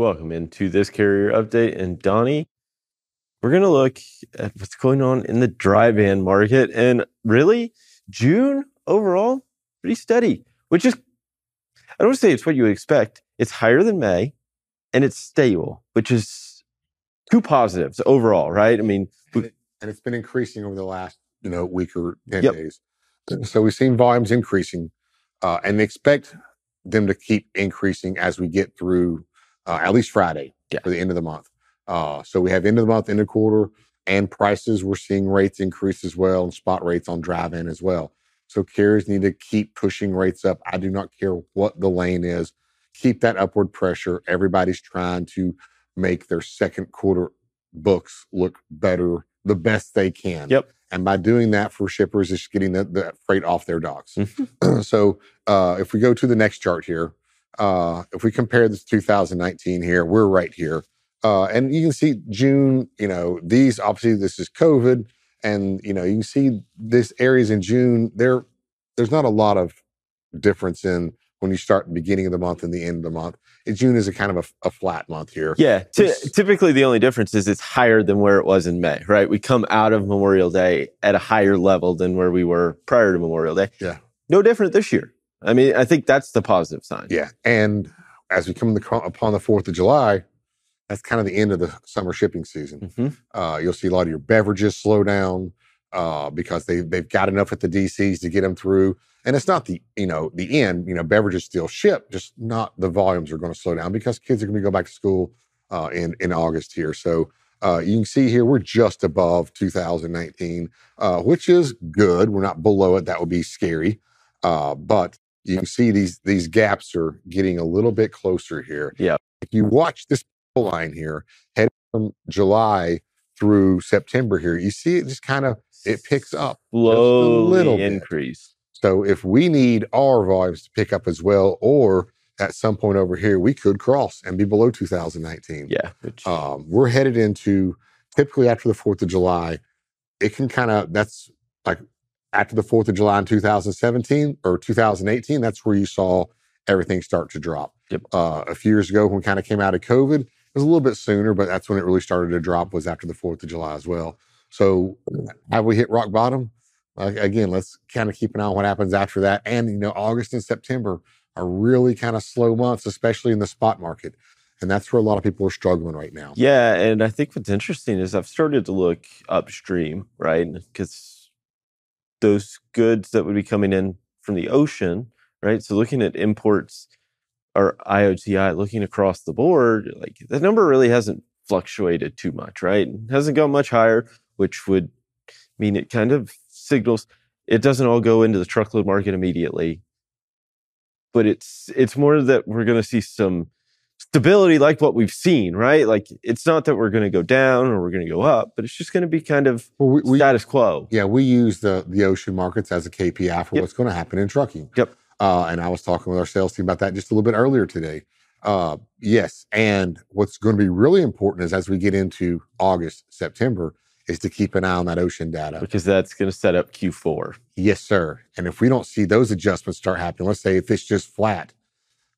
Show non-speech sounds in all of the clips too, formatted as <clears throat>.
Welcome into this carrier update. And Donny, we're going to look at what's going on in the dry van market. And really, June overall, pretty steady, which is, I don't want to say it's what you would expect. It's higher than May and it's stable, which is two positives overall, right? I mean, and, it, and it's been increasing over the last, you know, week or 10 Yep. days. So we've seen volumes increasing uh, and expect them to keep increasing as we get through uh, at least Friday Yeah. for the end of the month. Uh, so we have end of the month, end of quarter, and prices. We're seeing rates increase as well, and spot rates on dry van as well. So carriers need to keep pushing rates up. I do not care what the lane is. Keep that upward pressure. Everybody's trying to make their second quarter books look better, the best they can. Yep. And by doing that for shippers, it's getting the, the freight off their docks. Mhm. <clears throat> so uh, if we go to the next chart here, uh, if we compare this to 2019 here, we're right here. Uh, and you can see June, you know, these obviously this is COVID. And, you know, you can see this areas in June, there, there's not a lot of difference in when you start the beginning of the month and the end of the month. June is a kind of a, a flat month here. yeah, It's- typically the only difference is it's higher than where it was in May, right? We come out of Memorial Day at a higher level than where we were prior to Memorial Day. Yeah. No different this year. I mean, I think that's the positive sign. Yeah. And as we come the, upon the 4th of July, that's kind of the end of the summer shipping season. Mhm. Uh, you'll see a lot of your beverages slow down uh, because they they've got enough at the DCs to get them through. And it's not the you know the end. You know, beverages still ship, just not the volumes are going to slow down because kids are going to go back to school uh, in in August here. So uh, you can see here we're just above 2019, uh, which is good. We're not below it. That would be scary, uh, but you can see these these gaps are getting a little bit closer here. Yeah. If you watch this line here, heading from July through September here, you see it just kind of it picks up. Slowly little bit. increase. So if we need our volumes to pick up as well, or at some point over here, we could cross and be below 2019. Yeah. Which, Um, we're headed into typically after the 4th of July. It can kind of, that's like after the 4th of July in 2017 or 2018, that's where you saw everything start to drop. Yep. Uh, a few years ago, when we kind of came out of COVID, it was a little bit sooner, but that's when it really started to drop was after the 4th of July as well. So have we hit rock bottom? Uh, again, let's kind of keep an eye on what happens after that. And, you know, August and September are really kind of slow months, especially in the spot market. And that's where a lot of people are struggling right now. yeah. And I think what's interesting is I've started to look upstream, right? Because those goods that would be coming in from the ocean, right? So looking at imports or IOTI, looking across the board, like the number really hasn't fluctuated too much, right? It hasn't gone much higher, which would mean it kind of signals it doesn't all go into the truckload market immediately. But it's it's more that we're going to see some stability like what we've seen, right? Like it's not that we're going to go down or we're going to go up, but it's just going to be kind of Well, we, status quo. yeah, we use the the ocean markets as a KPI for Yep. what's going to happen in trucking. Yep. Uh, and I was talking with our sales team about that just a little bit earlier today. Uh, yes, and what's going to be really important is as we get into August, September, is to keep an eye on that ocean data. because that's going to set up Q4. Yes, sir. And if we don't see those adjustments start happening, let's say if it's just flat,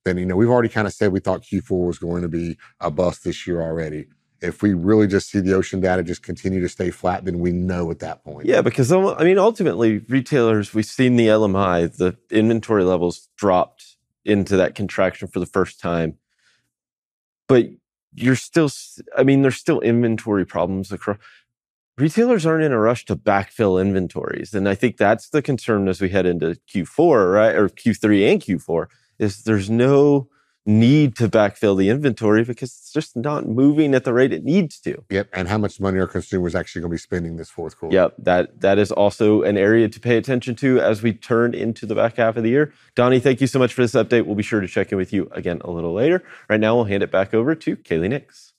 then you know we've already kind of said we thought Q4 was going to be a bust this year already. If we really just see the ocean data just continue to stay flat, then we know at that point. Yeah, because I mean, ultimately, retailers, we've seen the LMI, the inventory levels dropped into that contraction for the first time. But you're still, I mean, there's still inventory problems across. Retailers aren't in a rush to backfill inventories. And I think that's the concern as we head into Q4, right? Or Q3 and Q4 is there's no need to backfill the inventory because it's just not moving at the rate it needs to. Yep. And how much money are consumers actually going to be spending this fourth quarter? Yep, that that is also an area to pay attention to as we turn into the back half of the year. Donny, thank you so much for this update. We'll be sure to check in with you again a little later. Right now, we'll hand it back over to Kaylee Nix.